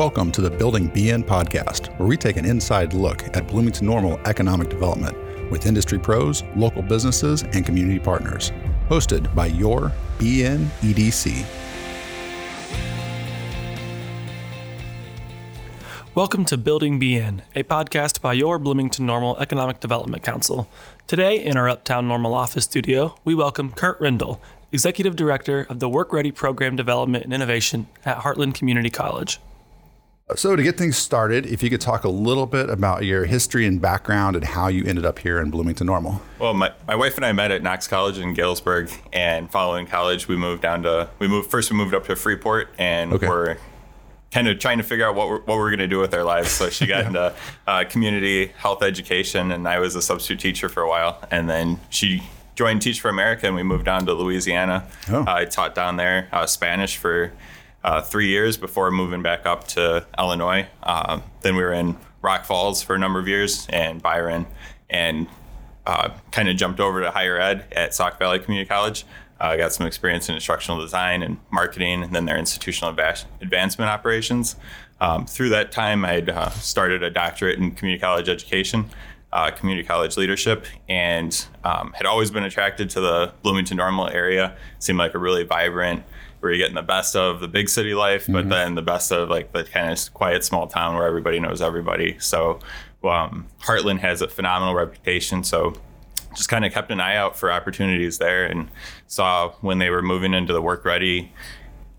Welcome to the Building BN podcast, where we take an inside look at Bloomington Normal economic development with industry pros, local businesses, and community partners. Hosted by your BN EDC. Welcome to Building BN, a podcast by your Bloomington Normal Economic Development Council. Today, in our Uptown Normal office studio, we welcome Kurt Rendell, Executive Director of the Work Ready Program Development and Innovation at Heartland Community College. So, to get things started, if you could talk a little bit about your history and background and how you ended up here in Bloomington Normal. Well, my, my wife and I met at Knox College in Galesburg, and following college, we moved down to we moved first. We moved up to Freeport, and Okay. we're kind of trying to figure out what we're, what we're going to do with our lives. So she got into uh, community health education, and I was a substitute teacher for a while, and then she joined Teach for America, and we moved down to Louisiana. Oh. I taught down there uh, Spanish for uh, three years before moving back up to Illinois. Um, then we were in Rock Falls for a number of years and Byron, and uh, kind of jumped over to higher ed at Sauk Valley Community College. I got some experience in instructional design and marketing, and then their institutional adva- advancement operations. Um, through that time, I'd uh, started a doctorate in community college education, uh, community college leadership, and um, had always been attracted to the Bloomington Normal area. Seemed like a really vibrant, where you're getting the best of the big city life, but then the best of like the kind of quiet small town where everybody knows everybody. So um, Heartland has a phenomenal reputation. So just kind of kept an eye out for opportunities there and saw when they were moving into the work ready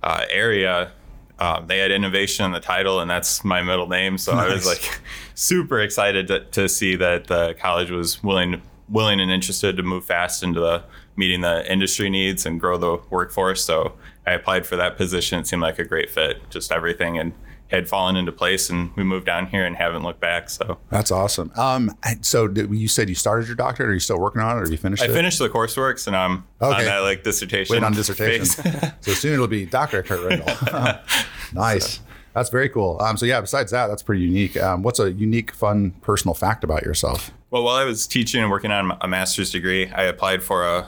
uh, area. Uh, they had innovation in the title, and that's my middle name. So I was like super excited to, to see that the college was willing, willing and interested to move fast into the meeting the industry needs and grow the workforce. So I applied for that position. It seemed like a great fit. Just everything and had fallen into place, and we moved down here and haven't looked back. So That's awesome. Um, so, did, you said you started your doctorate? Are you still working on it, or you finished I it? finished the courseworks, and I'm Okay. on that like dissertation. Waiting on dissertation. so soon it'll be Doctor Kurt nice. That's very cool. Um, so yeah, besides that, that's pretty unique. Um, what's a unique, fun, personal fact about yourself? Well, while I was teaching and working on a master's degree, I applied for a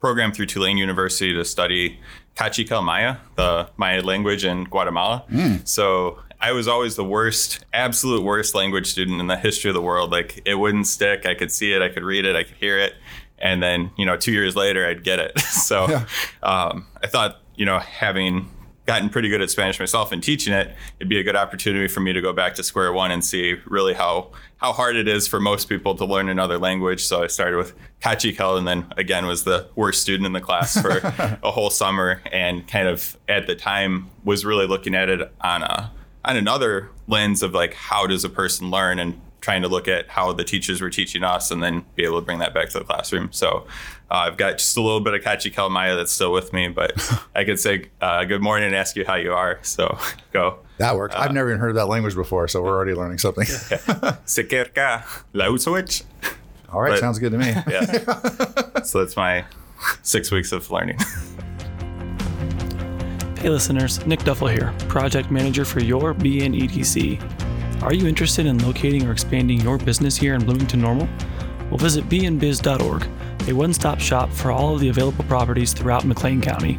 program through Tulane University to study Kaqchikel Maya, the Maya language in Guatemala. So I was always the worst, absolute worst language student in the history of the world. Like it wouldn't stick. I could see it, I could read it, I could hear it. And then, you know, two years later, I'd get it. so Yeah. um, I thought, you know, having gotten pretty good at Spanish myself and teaching it, it'd be a good opportunity for me to go back to square one and see really how how hard it is for most people to learn another language. So I started with Kaqchikel and then again was the worst student in the class for a whole summer and kind of at the time was really looking at it on a on another lens of like how does a person learn and trying to look at how the teachers were teaching us and then be able to bring that back to the classroom. So uh, I've got just a little bit of Kaqchikel Maya that's still with me, but I could say uh, good morning and ask you how you are. So go. That works. I've never even heard that language before, so we're already learning something. Se querca la usowich. All right, But- sounds good to me. Yeah. so that's my six weeks of learning. Hey listeners, Nick Duffel here, Project Manager for your BN EDC. Are you interested in locating or expanding your business here in Bloomington Normal? Well, visit bnbiz.org, a one stop shop for all of the available properties throughout McLean County.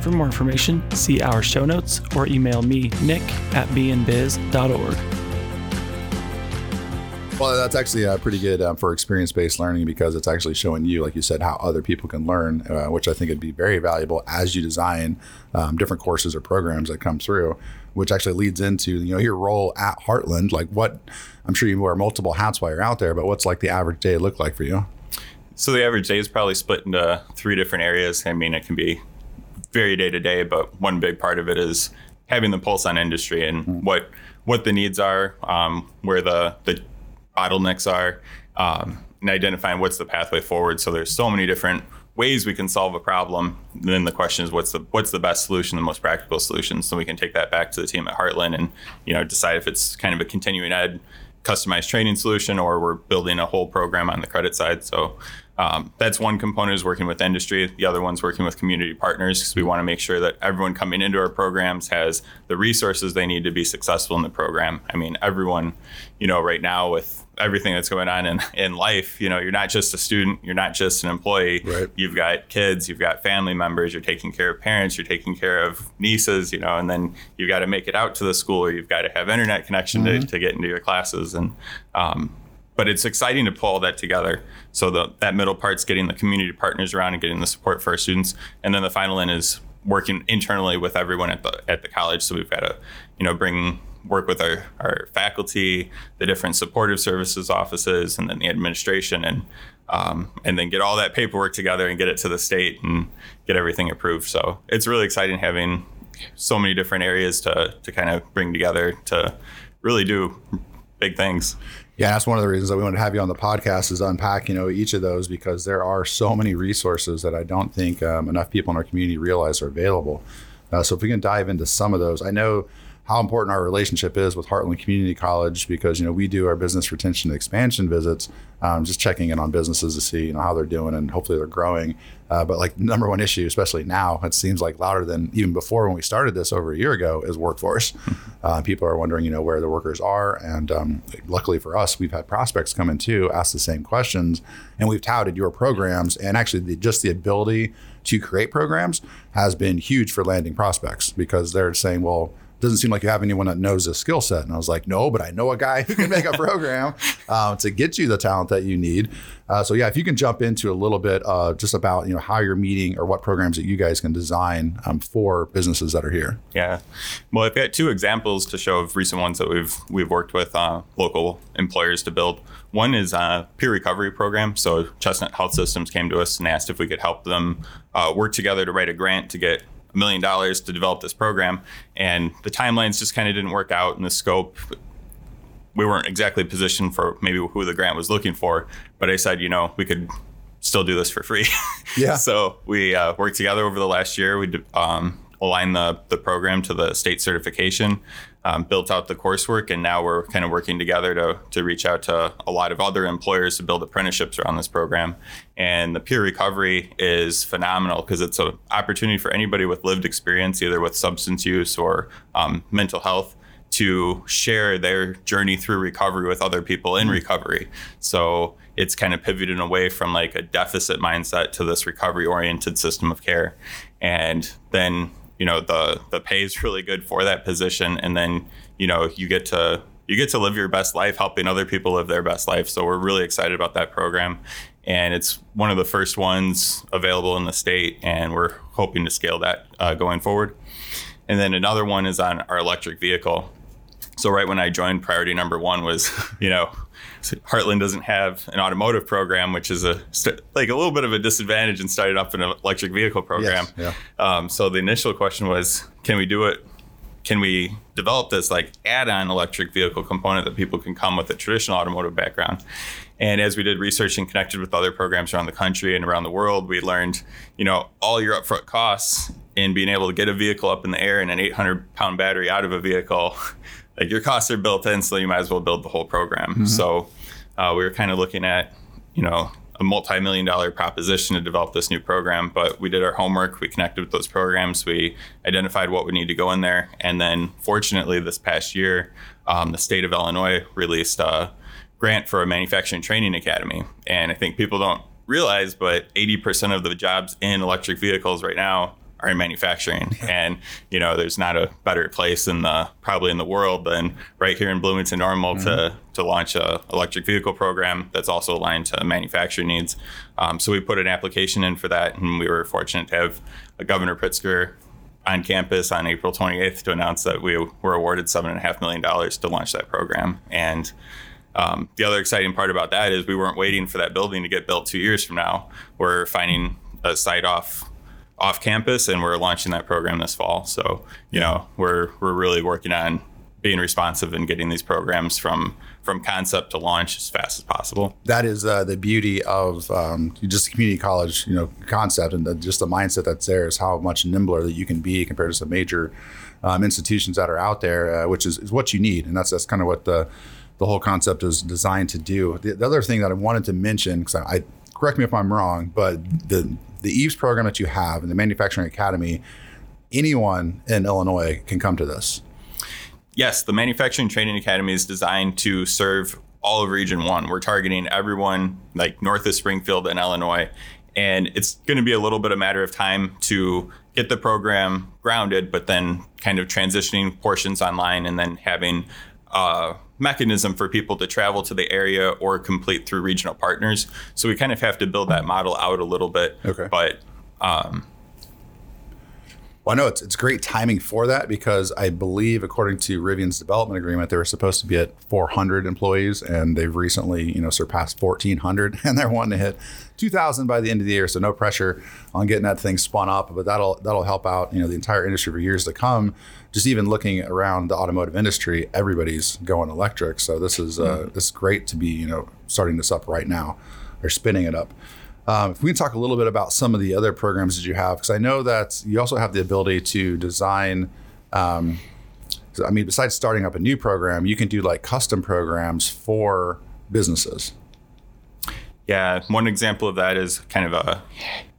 For more information, see our show notes or email me, nick at bnbiz.org. Well, that's actually uh, pretty good um, for experience based learning because it's actually showing you, like you said, how other people can learn, uh, which I think would be very valuable as you design um, different courses or programs that come through. Which actually leads into you know your role at Heartland. Like what I'm sure you wear multiple hats while you're out there, but what's like the average day look like for you? So the average day is probably split into three different areas. I mean, it can be very day to day, but one big part of it is having the pulse on industry and what what the needs are, um, where the the bottlenecks are, um, and identifying what's the pathway forward. So there's so many different ways we can solve a problem. And then the question is, what's the what's the best solution, the most practical solution? So we can take that back to the team at Heartland and you know decide if it's kind of a continuing ed customized training solution or we're building a whole program on the credit side. So um, that's one component is working with industry. The other one's working with community partners because we want to make sure that everyone coming into our programs has the resources they need to be successful in the program. I mean, everyone, you know, right now with everything that's going on in, in life, you know, you're not just a student, you're not just an employee. Right. You've got kids, you've got family members, you're taking care of parents, you're taking care of nieces, you know, and then you've got to make it out to the school or you've got to have internet connection to, to get into your classes. And, um, but it's exciting to pull all that together. So the that middle part's getting the community partners around and getting the support for our students, and then the final end is working internally with everyone at the at the college. So we've got to, you know, bring work with our, our faculty, the different supportive services offices, and then the administration, and um, and then get all that paperwork together and get it to the state and get everything approved. So it's really exciting having so many different areas to to kind of bring together to really do big things. Yeah, that's one of the reasons that we want to have you on the podcast is unpack, you know, each of those because there are so many resources that I don't think um, enough people in our community realize are available. Uh, so if we can dive into some of those, I know how important our relationship is with Heartland Community College because you know we do our business retention and expansion visits, um, just checking in on businesses to see you know how they're doing and hopefully they're growing. Uh, but like number one issue, especially now, it seems like louder than even before when we started this over a year ago, is workforce. Uh, people are wondering you know where the workers are, and um, luckily for us, we've had prospects come in too, ask the same questions, and we've touted your programs and actually the, just the ability to create programs has been huge for landing prospects because they're saying, well doesn't seem like you have anyone that knows this skill set. And I was like, no, but I know a guy who can make a program uh, to get you the talent that you need. Uh, so yeah, if you can jump into a little bit uh, just about you know how you're meeting or what programs that you guys can design um, for businesses that are here. Yeah, well, I've got two examples to show of recent ones that we've we've worked with uh, local employers to build. One is a peer recovery program. So Chestnut Health Systems came to us and asked if we could help them uh, work together to write a grant to get million dollars to develop this program, and the timelines just kind of didn't work out, and the scope we weren't exactly positioned for maybe who the grant was looking for. But I said, you know, we could still do this for free. Yeah. so we uh, worked together over the last year. We um, aligned the the program to the state certification um, built out the coursework, and now we're kind of working together to, to reach out to a lot of other employers to build apprenticeships around this program. And the peer recovery is phenomenal because it's an opportunity for anybody with lived experience, either with substance use or um, mental health, to share their journey through recovery with other people in recovery. So it's kind of pivoted away from like a deficit mindset to this recovery oriented system of care. And then you know the the pay is really good for that position. And then you know you get to you get to live your best life helping other people live their best life. So we're really excited about that program. And it's one of the first ones available in the state and we're hoping to scale that uh, going forward. And then another one is on our electric vehicle. So right when i joined priority number one was you know Heartland doesn't have an automotive program, which is a like a little bit of a disadvantage in starting up an electric vehicle program. Yes, yeah. um, so the initial question was, can we do it? Can we develop this like add-on electric vehicle component that people can come with a traditional automotive background? And as we did research and connected with other programs around the country and around the world, we learned, you know, all your upfront costs in being able to get a vehicle up in the air and an 800 pound battery out of a vehicle like your costs are built in, so you might as well build the whole program. Mm-hmm. So uh, we were kind of looking at, you know, a multi-million dollar proposition to develop this new program but we did our homework we connected with those programs we identified what would need to go in there and then fortunately this past year um, the state of illinois released a grant for a manufacturing training academy and i think people don't realize but 80% of the jobs in electric vehicles right now are in manufacturing. and you know, there's not a better place in the probably in the world than right here in Bloomington Normal mm-hmm. to to launch a electric vehicle program that's also aligned to manufacturing needs. Um, so we put an application in for that, and we were fortunate to have Governor Pritzker on campus on April 28th to announce that we were awarded seven and a half million dollars to launch that program. And um, the other exciting part about that is we weren't waiting for that building to get built two years from now. We're finding a site off off campus, and we're launching that program this fall. So you know we're we're really working on being responsive and getting these programs from from concept to launch as fast as possible. That is uh, the beauty of um, just community college, you know, concept and the, just the mindset that's there is how much nimbler that you can be compared to some major um, institutions that are out there, uh, which is, is what you need, and that's that's kind of what the the whole concept is designed to do. The, the other thing that I wanted to mention because I correct me if I'm wrong, but the the EVES program that you have and the Manufacturing Academy, anyone in Illinois can come to this. Yes, the Manufacturing Training Academy is designed to serve all of Region 1. We're targeting everyone like north of Springfield and Illinois. And it's going to be a little bit a matter of time to get the program grounded, but then kind of transitioning portions online and then having a mechanism for people to travel to the area or complete through regional partners. So we kind of have to build that model out a little bit. Okay. But um, Well, I know it's, it's great timing for that because I believe, according to Rivian's development agreement, they were supposed to be at 400 employees, and they've recently, you know, surpassed 1,400, and they're wanting to hit 2,000 by the end of the year. So no pressure on getting that thing spun up, but that'll that'll help out, you know, the entire industry for years to come. Just even looking around the automotive industry, everybody's going electric. So this is uh, this is great to be, you know, starting this up right now, or spinning it up. Um, if we can talk a little bit about some of the other programs that you have, because I know that you also have the ability to design. Um, I mean, besides starting up a new program, you can do like custom programs for businesses. Yeah, one example of that is kind of a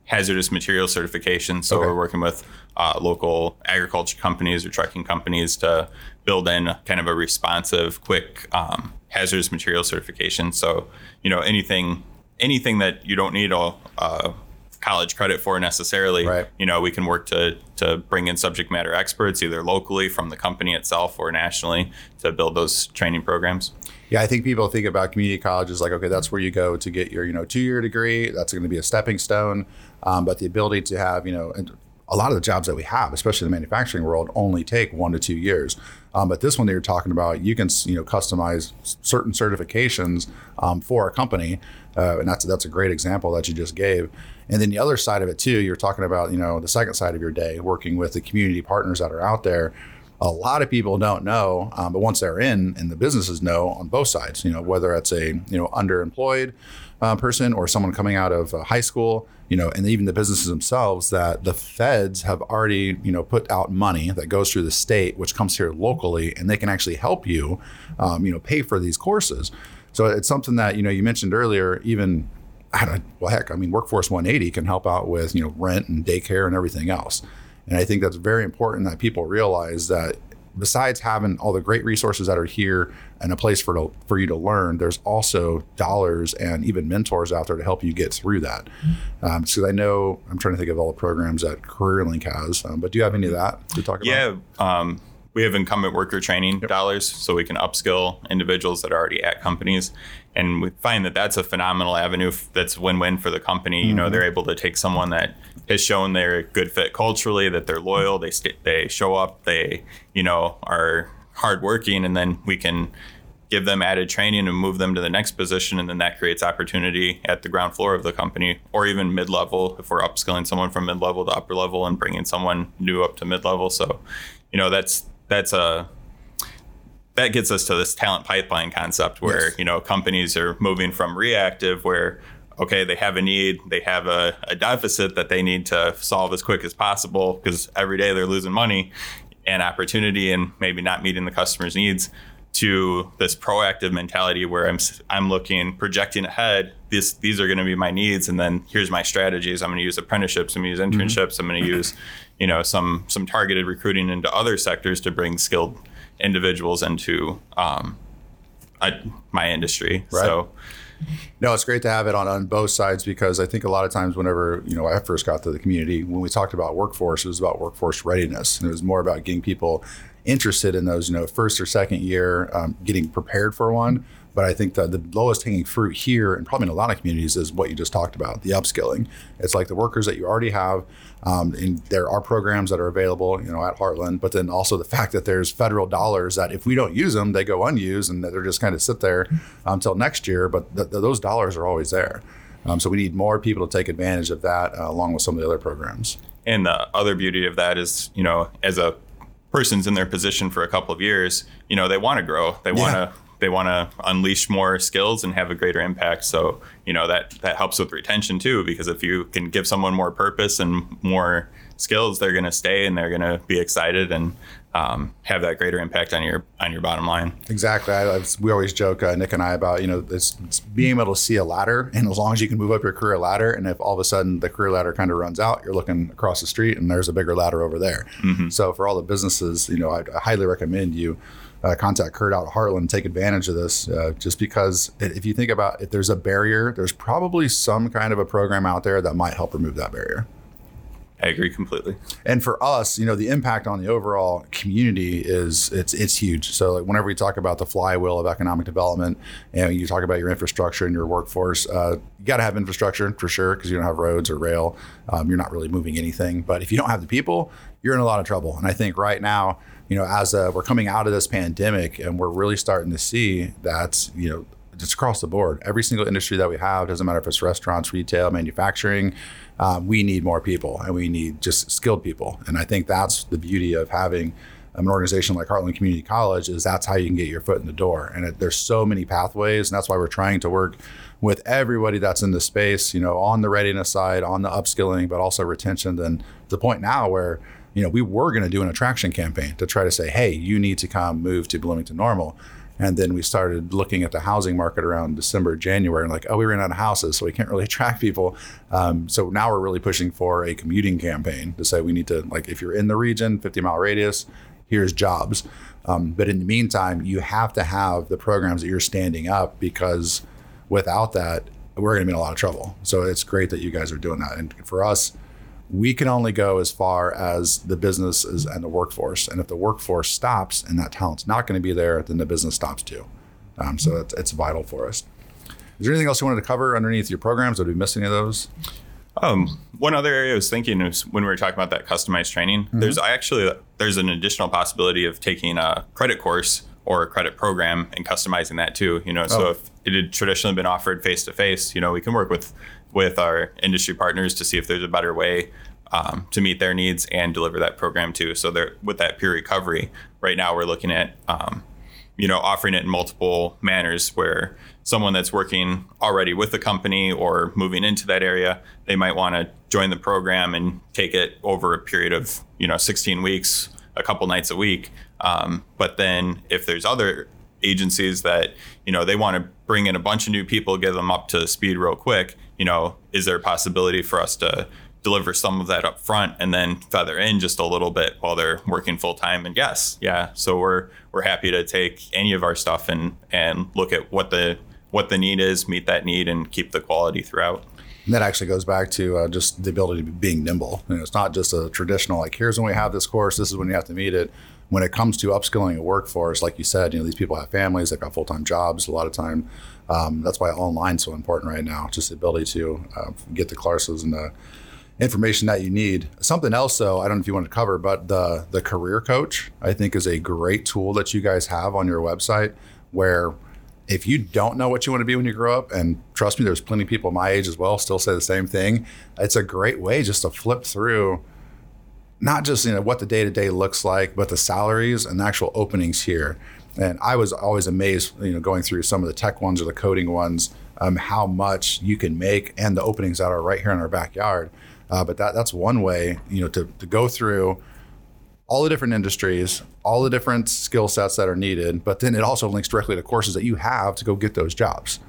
hazardous material certification. So Okay. we're working with uh, local agriculture companies or trucking companies to build in kind of a responsive, quick um, hazardous material certification. So you know anything anything that you don't need a uh, college credit for necessarily. Right. You know we can work to to bring in subject matter experts either locally from the company itself or nationally to build those training programs. Yeah, I think people think about community colleges like, okay, that's where you go to get your, you know, two-year degree. That's going to be a stepping stone. Um, but the ability to have, you know, and a lot of the jobs that we have, especially in the manufacturing world, only take one to two years. Um, but this one that you're talking about, you can, you know, customize certain certifications um, for a company, uh, and that's that's a great example that you just gave. And then the other side of it too, you're talking about, you know, the second side of your day, working with the community partners that are out there a lot of people don't know, um, but once they're in, and the businesses know on both sides, you know, whether it's a you know underemployed uh, person or someone coming out of uh, high school, you know, and even the businesses themselves, that the feds have already you know put out money that goes through the state, which comes here locally, and they can actually help you, um, you know, pay for these courses. So it's something that you know you mentioned earlier, even. I don't, well, heck, I mean, Workforce 180 can help out with you know rent and daycare and everything else. And I think that's very important that people realize that besides having all the great resources that are here and a place for to, for you to learn, there's also dollars and even mentors out there to help you get through that. Um, so I know I'm trying to think of all the programs that CareerLink has, um, but do you have any of that to talk about? Yeah, um, we have incumbent worker training dollars, so we can upskill individuals that are already at companies, and we find that that's a phenomenal avenue f- that's win-win for the company. You know, mm-hmm. they're able to take someone that has shown they're a good fit culturally, that they're loyal, they st- they show up, they you know are hardworking, and then we can give them added training and move them to the next position and then that creates opportunity at the ground floor of the company or even mid-level if we're upskilling someone from mid-level to upper level and bringing someone new up to mid-level. So you know that's that's a that gets us to this talent pipeline concept where Yes. you know companies are moving from reactive where okay they have a need they have a, a deficit that they need to solve as quick as possible because every day they're losing money and opportunity and maybe not meeting the customer's needs to this proactive mentality where I'm I'm looking projecting ahead These these are going to be my needs and then here's my strategies I'm going to use apprenticeships I'm going to use internships I'm going to use you know some some targeted recruiting into other sectors to bring skilled individuals into um, I, my industry Right. so No, it's great to have it on, on both sides because I think a lot of times whenever, you know, I first got to the community, when we talked about workforce, it was about workforce readiness. And it was more about getting people interested in those, you know, first or second year, um, getting prepared for one. But I think that the lowest hanging fruit here, and probably in a lot of communities, is what you just talked about the upskilling. It's like the workers that you already have, um, and there are programs that are available, you know, at Heartland. But then also the fact that there's federal dollars that if we don't use them, they go unused, and they're just kind of sit there until next year. But th- th- those dollars are always there. Um, so we need more people to take advantage of that, uh, along with some of the other programs. And the other beauty of that is, you know, as a person's in their position for a couple of years, you know, they want to grow. They want to they want to unleash more skills and have a greater impact. So, you know, that that helps with retention too because if you can give someone more purpose and more skills, they're going to stay and they're going to be excited and um, have that greater impact on your on your bottom line. Exactly. I, I, we always joke, uh, Nick and I, about you know it's, it's, being able to see a ladder, and as long as you can move up your career ladder, and if all of a sudden the career ladder kind of runs out, you're looking across the street, and there's a bigger ladder over there. Mm-hmm. So for all the businesses, you know, I, I highly recommend you. Uh, contact Kurt out at Heartland and take advantage of this. Uh, just because if you think about if there's a barrier, there's probably some kind of a program out there that might help remove that barrier. I agree completely. And for us, you know, the impact on the overall community is it's it's huge. So like whenever we talk about the flywheel of economic development, and you talk about your infrastructure and your workforce, uh, you got to have infrastructure for sure because you don't have roads or rail. Um, you're not really moving anything. But if you don't have the people, you're in a lot of trouble. And I think right now, you know, as a, we're coming out of this pandemic and we're really starting to see that, you know, just across the board, every single industry that we have, doesn't matter if it's restaurants, retail, manufacturing, um, we need more people and we need just skilled people. And I think that's the beauty of having an organization like Heartland Community College is that's how you can get your foot in the door. And it, there's so many pathways, and that's why we're trying to work with everybody that's in the space, you know, on the readiness side, on the upskilling, but also retention. Then the point now where you know we were going to do an attraction campaign to try to say, hey, you need to come move to Bloomington Normal. And then we started looking at the housing market around December, January, and like, oh, we ran out of houses, so we can't really attract people. Um, so now we're really pushing for a commuting campaign to say we need to, like, if you're in the region, 50 mile radius, here's jobs. Um, but in the meantime, you have to have the programs that you're standing up because without that, we're going to be in a lot of trouble. So it's great that you guys are doing that. And for us, we can only go as far as the business is and the workforce. And if the workforce stops and that talent's not going to be there, then the business stops too. Um, so it's, it's, vital for us. Is there anything else you wanted to cover underneath your programs? Did we miss any of those? Um, one other area I was thinking is when we were talking about that customized training. Mm-hmm. There's actually there's an additional possibility of taking a credit course or a credit program and customizing that too. You know, so oh. if it had traditionally been offered face to face, you know, we can work with with our industry partners to see if there's a better way um, to meet their needs and deliver that program too. So there, with that peer recovery, right now we're looking at um, you know offering it in multiple manners where someone that's working already with the company or moving into that area they might want to join the program and take it over a period of you know 16 weeks a couple nights a week um, but then if there's other agencies that you know they want to bring in a bunch of new people get them up to speed real quick you know, is there a possibility for us to deliver some of that up front and then feather in just a little bit while they're working full time and yes yeah. So we're we're happy to take any of our stuff and and look at what the what the need is meet that need and keep the quality throughout. And that actually goes back to uh, just the ability to be being nimble. You know, it's not just a traditional like here's when we have this course this is when you have to meet it when it comes to upskilling a workforce like you said you know these people have families they've got full-time jobs a lot of time um, that's why online is so important right now. Just the ability to uh, get the classes and the information that you need. Something else, though, I don't know if you want to cover, but the the career coach I think is a great tool that you guys have on your website where if you don't know what you want to be when you grow up, and trust me, there's plenty of people my age as well still say the same thing. It's a great way just to flip through not just you know what the day to day looks like, but the salaries and the actual openings here. And I was always amazed, you know, going through some of the tech ones or the coding ones, um, how much you can make and the openings that are right here in our backyard. Uh, but that that's one way, you know, to, to go through all the different industries, all the different skill sets that are needed, but then it also links directly to courses that you have to go get those jobs.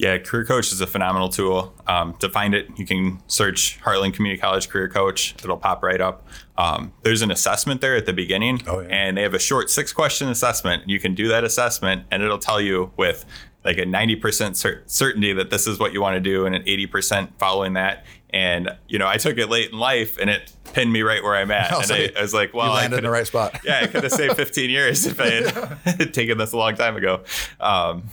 Yeah, Career Coach is a phenomenal tool. Um, to find it, you can search Heartland Community College Career Coach. It'll pop right up. Um, there's an assessment there at the beginning, oh, yeah. and they have a short six question assessment. You can do that assessment, and it'll tell you with like a 90% cert- certainty that this is what you want to do, and an 80% following that. And you know, I took it late in life, and it pinned me right where I'm at. and I, I, was like, well, you landed in the right spot. yeah, I could have saved 15 years if I had taken this a long time ago. Um,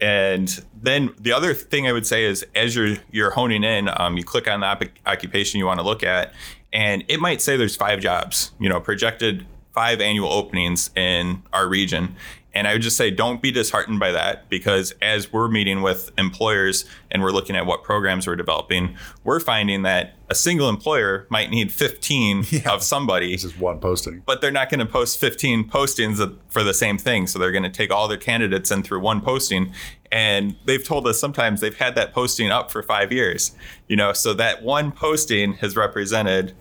and then the other thing I would say is as you're you're honing in, um, you click on the op- occupation you want to look at, and it might say there's five jobs, you know, projected five annual openings in our region. And I would just say, don't be disheartened by that because as we're meeting with employers and we're looking at what programs we're developing, we're finding that a single employer might need 15 yeah. of somebody. This is one posting. But they're not going to post 15 postings for the same thing. So they're going to take all their candidates in through one posting. And they've told us sometimes they've had that posting up for five years. You know, so that one posting has represented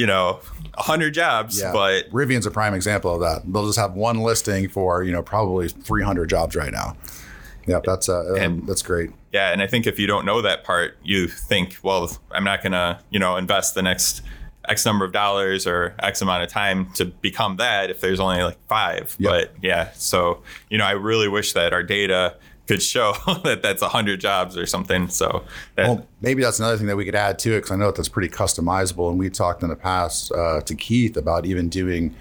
you know, 100 jobs, Yeah. but Rivian's a prime example of that. They'll just have one listing for you know probably 300 jobs right now. Yeah, that's uh, And- that's great. yeah, and I think if you don't know that part, you think, well, I'm not going to, you know, invest the next X number of dollars or X amount of time to become that if there's only like five. Yep. But yeah, so, you know, I really wish that our data could show that that's 100 jobs or something. So that, Well, maybe that's another thing that we could add to it because I know that that's pretty customizable. And we talked in the past uh, to Keith about even doing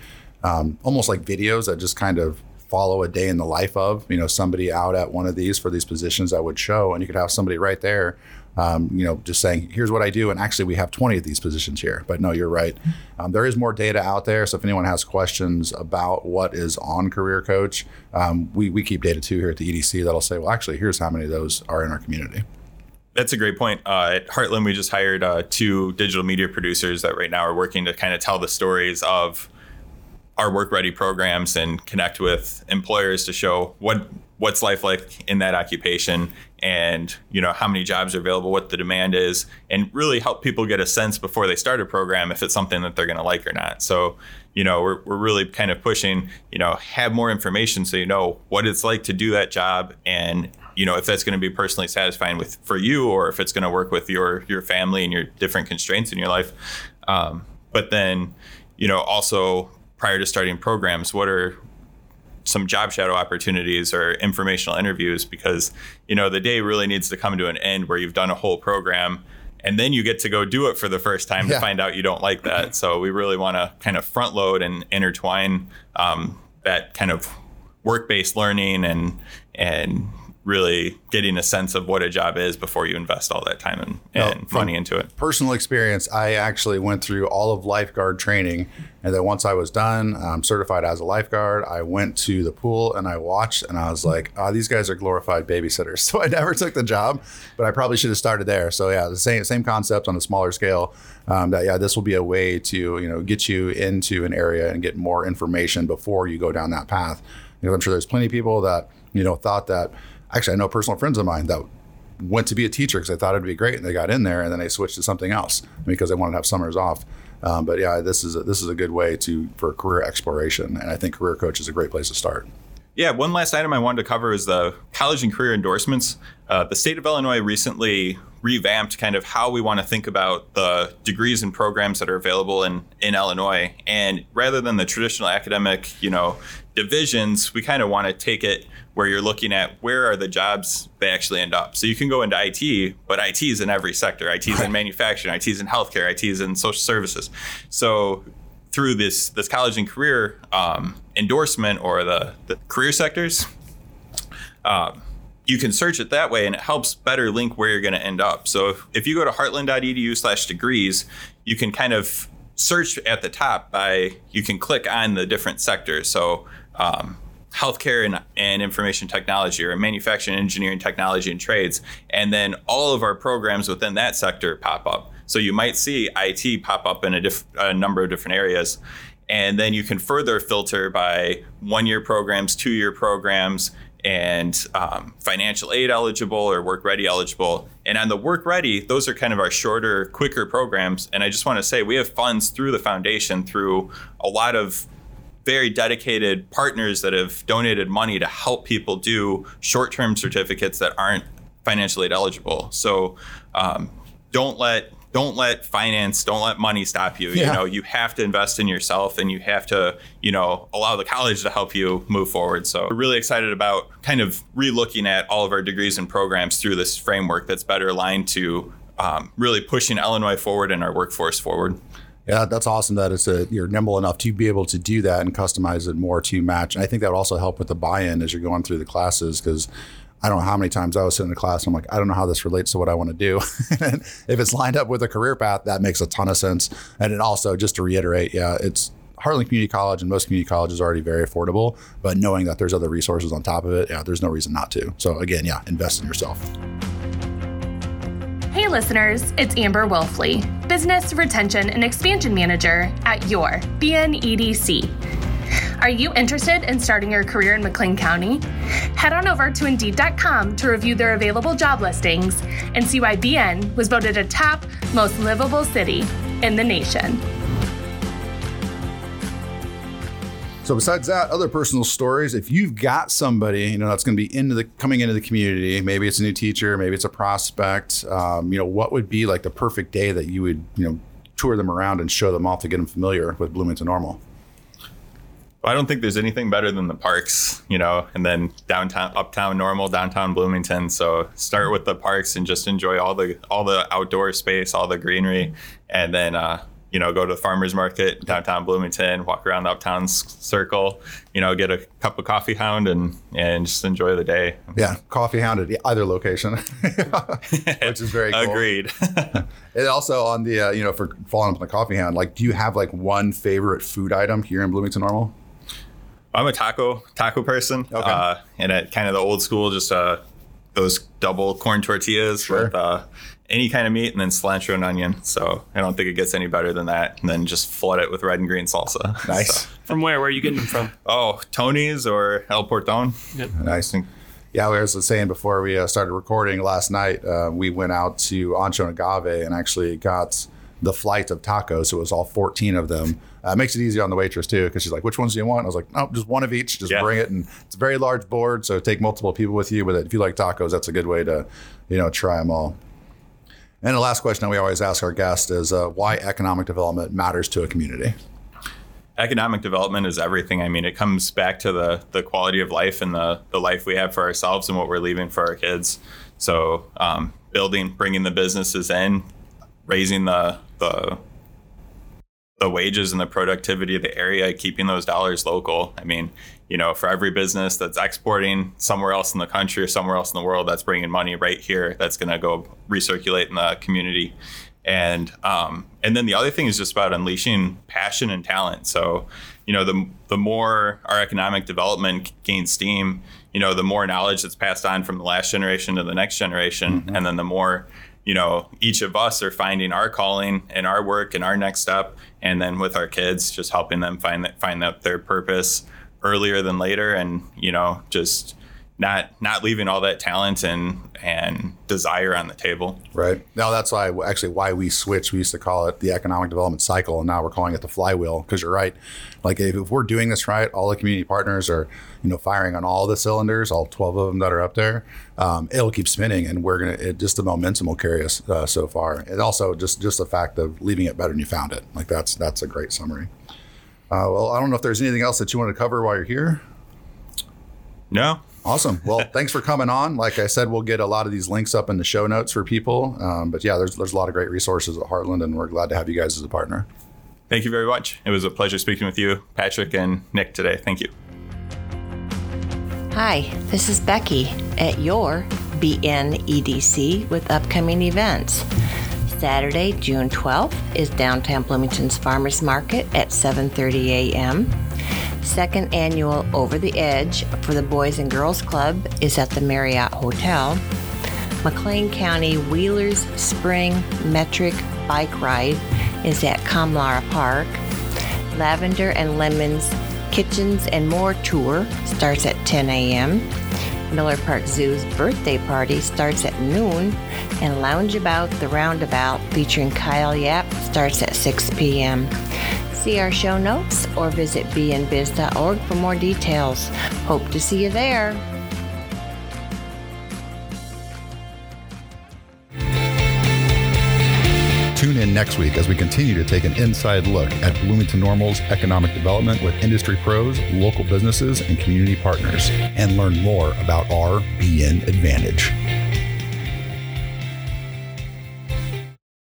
um, almost like videos that just kind of follow a day in the life of you know somebody out at one of these for these positions that would show, and you could have somebody right there. Um, you know, just saying, here's what I do. And actually, we have 20 of these positions here. But no, you're right. Um, there is more data out there. So if anyone has questions about what is on Career Coach, um, we, we keep data too here at the EDC that'll say, well, actually, here's how many of those are in our community. That's a great point. Uh, at Heartland, we just hired uh, two digital media producers that right now are working to kind of tell the stories of our work ready programs and connect with employers to show what what's life like in that occupation and you know how many jobs are available what the demand is and really help people get a sense before they start a program if it's something that they're going to like or not. So you know we're, we're really kind of pushing you know have more information so you know what it's like to do that job and you know if that's going to be personally satisfying with for you or if it's going to work with your your family and your different constraints in your life. Um, but then you know also prior to starting programs what are some job shadow opportunities or informational interviews because you know the day really needs to come to an end where you've done a whole program and then you get to go do it for the first time Yeah. to find out you don't like that so we really want to kind of front load and intertwine um, that kind of work-based learning and and really getting a sense of what a job is before you invest all that time and, and money into it personal experience, I actually went through all of lifeguard training. And then once I was done, I'm certified as a lifeguard, I went to the pool and I watched and I was like, oh, these guys are glorified babysitters. So I never took the job, but I probably should have started there. So yeah, the same, same concept on a smaller scale um, that, yeah, this will be a way to, you know, get you into an area and get more information before you go down that path. Because I'm sure there's plenty of people that, you know, thought that, actually, I know personal friends of mine that went to be a teacher because they thought it'd be great, and they got in there, and then they switched to something else because they wanted to have summers off. Um, but yeah, this is a, this is a good way to for career exploration, and I think Career Coach is a great place to start. Yeah, one last item I wanted to cover is the college and career endorsements. Uh, the state of Illinois recently revamped kind of how we want to think about the degrees and programs that are available in, in Illinois. And rather than the traditional academic, you know, divisions, we kind of want to take it where you're looking at where are the jobs they actually end up. So you can go into IT, but IT is in every sector. IT is in manufacturing, IT is in healthcare, IT is in social services. So through this this college and career um, endorsement or the, the career sectors, um, you can search it that way and it helps better link where you're going to end up. So if, if you go to heartland.edu slash degrees, you can kind of search at the top by, you can click on the different sectors. So um, healthcare and, and information technology or manufacturing, engineering, technology, and trades. And then all of our programs within that sector pop up. So you might see IT pop up in a, diff- a number of different areas. And then you can further filter by one year programs, two year programs, and um, financial aid eligible or work ready eligible. And on the work ready, those are kind of our shorter, quicker programs. And I just want to say we have funds through the foundation through a lot of very dedicated partners that have donated money to help people do short term certificates that aren't financial aid eligible. So um, don't let don't let finance, don't let money stop you. You know, you have to invest in yourself and you have to, you know, allow the college to help you move forward. So we're really excited about kind of relooking at all of our degrees and programs through this framework that's better aligned to um, really pushing Illinois forward and our workforce forward. Yeah, that's awesome that it's a, you're nimble enough to be able to do that and customize it more to match. And I think that would also help with the buy-in as you're going through the classes because I don't know how many times I was sitting in a class. And I'm like, I don't know how this relates to what I want to do. if it's lined up with a career path, that makes a ton of sense. And then also, just to reiterate, yeah, it's Heartland Community College and most community colleges are already very affordable. But knowing that there's other resources on top of it, yeah, there's no reason not to. So again, yeah, invest in yourself. Hey, listeners, it's Amber Wilfley, Business Retention and Expansion Manager at your BNEDC. Are you interested in starting your career in McLean County? Head on over to Indeed.com to review their available job listings and see why BN was voted a top most livable city in the nation. So besides that, other personal stories. If you've got somebody you know that's going to be into the coming into the community, maybe it's a new teacher, maybe it's a prospect. Um, you know, what would be like the perfect day that you would you know tour them around and show them off to get them familiar with Bloomington Normal? I don't think there's anything better than the parks, you know, and then downtown, uptown Normal, downtown Bloomington. So start with the parks and just enjoy all the all the outdoor space, all the greenery, and then uh, you know go to the farmers market downtown Bloomington, walk around the uptown circle, you know, get a cup of coffee hound and and just enjoy the day. Yeah, coffee hound at either location, which is very cool. agreed. and also on the uh, you know for following up on the coffee hound, like, do you have like one favorite food item here in Bloomington Normal? I'm a taco taco person, Okay. uh, and at kind of the old school, just uh, those double corn tortillas Sure. with uh, any kind of meat and then cilantro and onion. So I don't think it gets any better than that. And then just flood it with red and green salsa. Nice. So- From where? Where are you getting them from? oh, Tony's or El Porton. Nice. Yeah, I was saying before we uh, started recording last night, uh, we went out to Ancho and Agave and actually got the flight of tacos. So it was all 14 of them. Uh, makes it easy on the waitress too, because she's like, "Which ones do you want?" I was like, "No, just one of each. Just Yeah. bring it." And it's a very large board, so take multiple people with you. But if you like tacos, that's a good way to, you know, try them all. And the last question that we always ask our guests is uh, why economic development matters to a community. economic development is everything. I mean, it comes back to the the quality of life and the the life we have for ourselves and what we're leaving for our kids. So, um, building, bringing the businesses in, raising the the the wages and the productivity of the area, keeping those dollars local. I mean, you know, for every business that's exporting somewhere else in the country or somewhere else in the world, that's bringing money right here. That's going to go recirculate in the community. And um, and then the other thing is just about unleashing passion and talent. So, you know, the the more our economic development gains steam, you know, the more knowledge that's passed on from the last generation to the next generation, and then the more you know each of us are finding our calling and our work and our next step and then with our kids just helping them find that find out their purpose earlier than later and you know just not not leaving all that talent and and desire on the table Right. Now that's why actually why we switched. We used to call it the economic development cycle, and now we're calling it the flywheel. Because you're right. Like if, if we're doing this right, all the community partners are, you know, firing on all the cylinders, all 12 of them that are up there. Um, it'll keep spinning, and we're gonna. It, just the momentum will carry us uh, so far. And also just just the fact of leaving it better than you found it. Like that's that's a great summary. Uh, well, I don't know if there's anything else that you want to cover while you're here. no Awesome. Well, thanks for coming on. Like I said, we'll get a lot of these links up in the show notes for people. Um, but yeah, there's there's a lot of great resources at Heartland, and we're glad to have you guys as a partner. thank you very much it was a pleasure speaking with you patrick and nick today thank you Hi, this is Becky at your BNEDC with upcoming events. Saturday, June 12th is downtown Bloomington's Farmers Market at 7:30 a.m. Second annual Over the Edge for the Boys and Girls Club is at the Marriott Hotel. McLean County Wheelers Spring Metric Bike Ride is at Comlara Park. Lavender and Lemons Kitchens and More tour starts at 10 a.m. Miller Park Zoo's birthday party starts at noon, and Lounge About the Roundabout featuring Kyle Yap starts at 6 p.m. See our show notes or visit bnbiz.org for more details. Hope to see you there. Next week as we continue to take an inside look at Bloomington Normal's economic development with industry pros, local businesses, and community partners, and learn more about our BN Advantage.